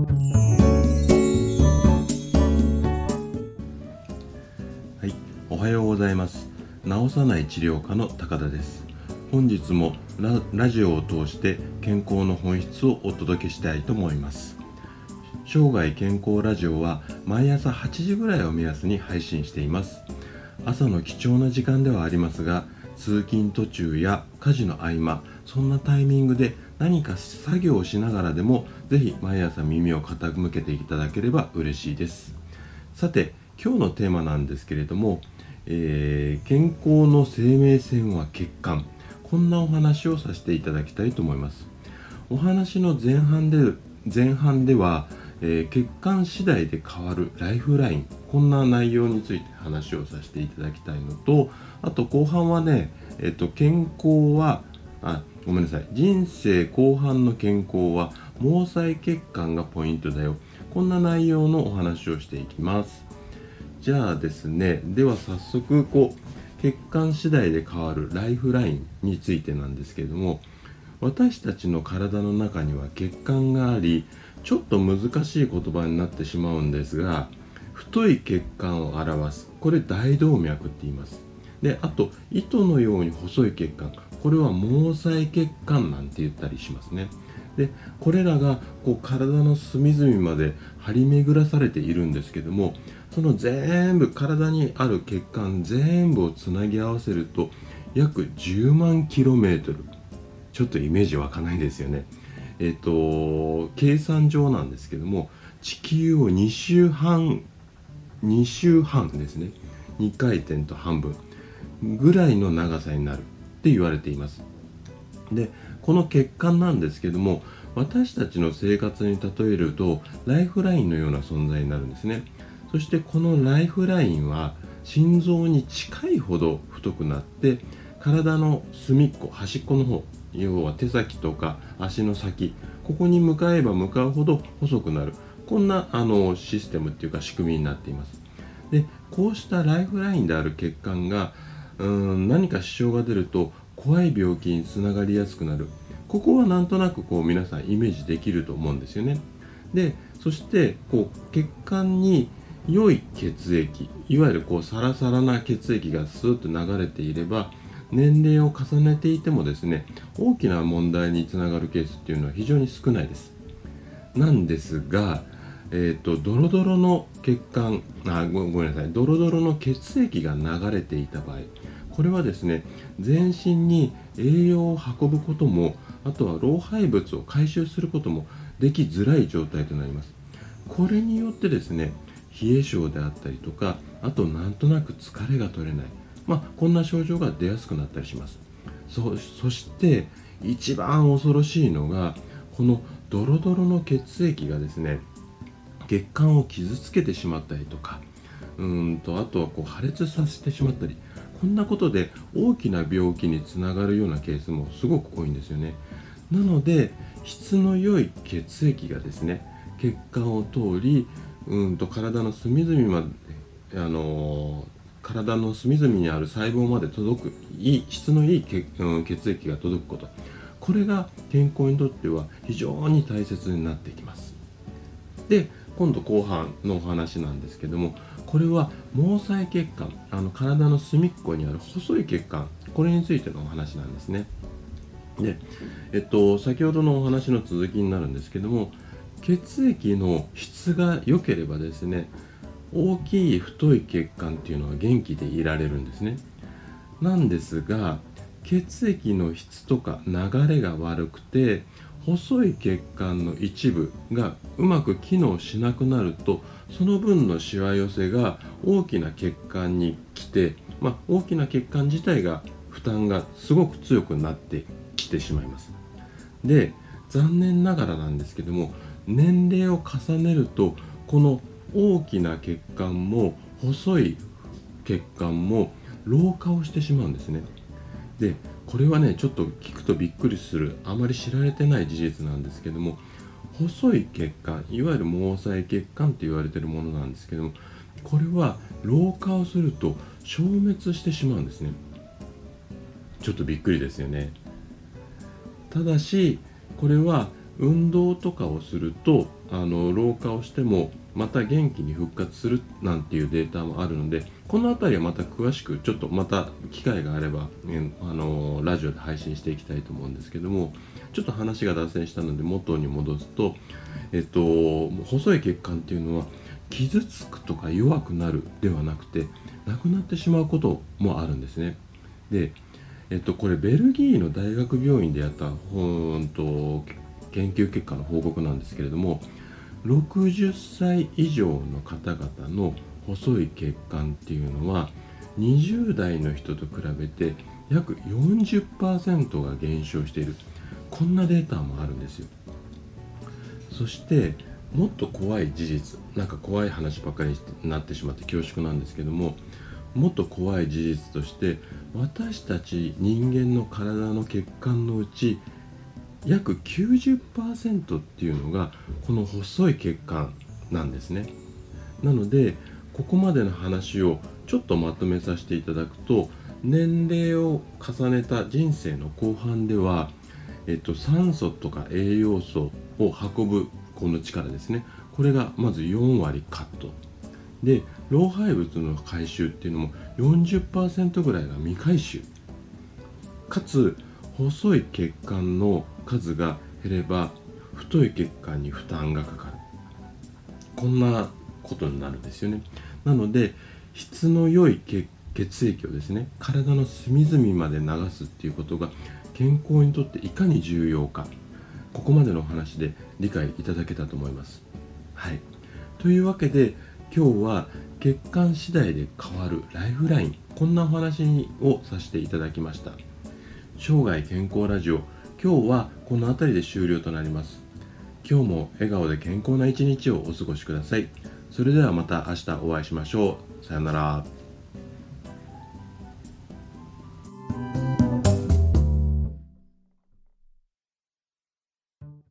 はい、おはようございます。治さない治療科の高田です。本日もララジオを通して健康の本質をお届けしたいと思います。生涯健康ラジオは毎朝8時ぐらいを目安に配信しています。朝の貴重な時間ではありますが通勤途中や家事の合間そんなタイミングで何か作業をしながらでもぜひ毎朝耳を傾けていただければ嬉しいです。さて今日のテーマなんですけれども、えー、健康の生命線は血管こんなお話をさせていただきたいと思います。お話の前半で前半では、えー、血管次第で変わるライフラインこんな内容について話をさせていただきたいのとあと後半はね、えっと、健康はあごめんなさい。人生後半の健康は毛細血管がポイントだよ。こんな内容のお話をしていきます。じゃあですねでは早速こう血管次第で変わるライフラインについてなんですけれども私たちの体の中には血管がありちょっと難しい言葉になってしまうんですが太い血管を表す。これ大動脈って言います。であと糸のように細い血管。これは毛細血管なんて言ったりしますね。でこれらがこう体の隅々まで張り巡らされているんですけどもその全部体にある血管全部をつなぎ合わせると約10万キロメートル。ちょっとイメージ湧かないですよね。えっ、と計算上なんですけども地球を2周半2周半ですね。2回転と半分ぐらいの長さになる。って言われています。でこの血管なんですけども私たちの生活に例えるとライフラインのような存在になるんですね。そしてこのライフラインは心臓に近いほど太くなって体の隅っこ端っこの方要は手先とか足の先ここに向かえば向かうほど細くなる。こんなあのシステムっていうか仕組みになっています。でこうしたライフラインである血管がうん何か支障が出ると怖い病気につながりやすくなる。ここはなんとなくこう皆さんイメージできると思うんですよね。でそしてこう血管に良い血液いわゆるこうサラサラな血液がスーッと流れていれば年齢を重ねていてもですね大きな問題につながるケースっていうのは非常に少ないです。なんですがえーと、ドロドロの血管あごめんなさい。ドロドロの血液が流れていた場合これはですね全身に栄養を運ぶこともあとは老廃物を回収することもできづらい状態となります。これによってですね冷え性であったりとかあとなんとなく疲れが取れない。まあこんな症状が出やすくなったりします。そそして一番恐ろしいのがこのドロドロの血液がですね血管を傷つけてしまったりとかうんとあとはこう破裂させてしまったりこんなことで大きな病気につながるようなケースもすごく多いんですよね。なので質の良い血液がですね血管を通りうんと体の隅々まであのー、体の隅々にある細胞まで届くいい質のいい血,、うん、血液が届くこと。これが健康にとっては非常に大切になってきます。で今度後半のお話なんですけどもこれは毛細血管あの体の隅っこにある細い血管これについてのお話なんですね。で、えっと、先ほどのお話の続きになるんですけども血液の質が良ければですね大きい太い血管っていうのは元気でいられるんですね。なんですが血液の質とか流れが悪くて細い血管の一部がうまく機能しなくなるとその分のしわ寄せが大きな血管に来て、まあ、大きな血管自体が負担がすごく強くなってきてしまいます。で残念ながらなんですけども年齢を重ねるとこの大きな血管も細い血管も老化をしてしまうんですね。でこれはねちょっと聞くとびっくりするあまり知られてない事実なんですけども細い血管いわゆる毛細血管って言われてるものなんですけどもこれは老化をすると消滅してしまうんですね。ちょっとびっくりですよね。ただしこれは運動とかをするとあの老化をしてもまた元気に復活するなんていうデータもあるのでこの辺りはまた詳しくちょっとまた機会があれば、ね、あのラジオで配信していきたいと思うんですけどもちょっと話が脱線したので元に戻すと、えっと、細い血管っていうのは傷つくとか弱くなるではなくてなくなってしまうこともあるんですね。でえっと、これベルギーの大学病院でやったほんと研究結果の報告なんですけれども60歳以上の方々の細い血管っていうのは20代の人と比べて約40%が減少している。こんなデータもあるんですよ。そしてもっと怖い事実なんか怖い話ばかりになってしまって恐縮なんですけどももっと怖い事実として私たち人間の体の血管のうち約90%っていうのがこの細い血管なんですね。なのでここまでの話をちょっとまとめさせていただくと年齢を重ねた人生の後半では、えっと、酸素とか栄養素を運ぶこの力ですね。これがまず4割カット。で老廃物の回収っていうのも40%ぐらいが未回収。かつ細い血管の数が減れば太い血管に負担がかかる。こんなことになるんですよね。なので質の良い血液をですね体の隅々まで流すっていうことが健康にとっていかに重要か。ここまでのお話で理解いただけたと思います。はい。というわけで今日は血管次第で変わるライフライン。こんなお話をさせていただきました。生涯健康ラジオ今日はこの辺りで終了となります。今日も笑顔で健康な一日をお過ごしください。それではまた明日お会いしましょう。さようなら。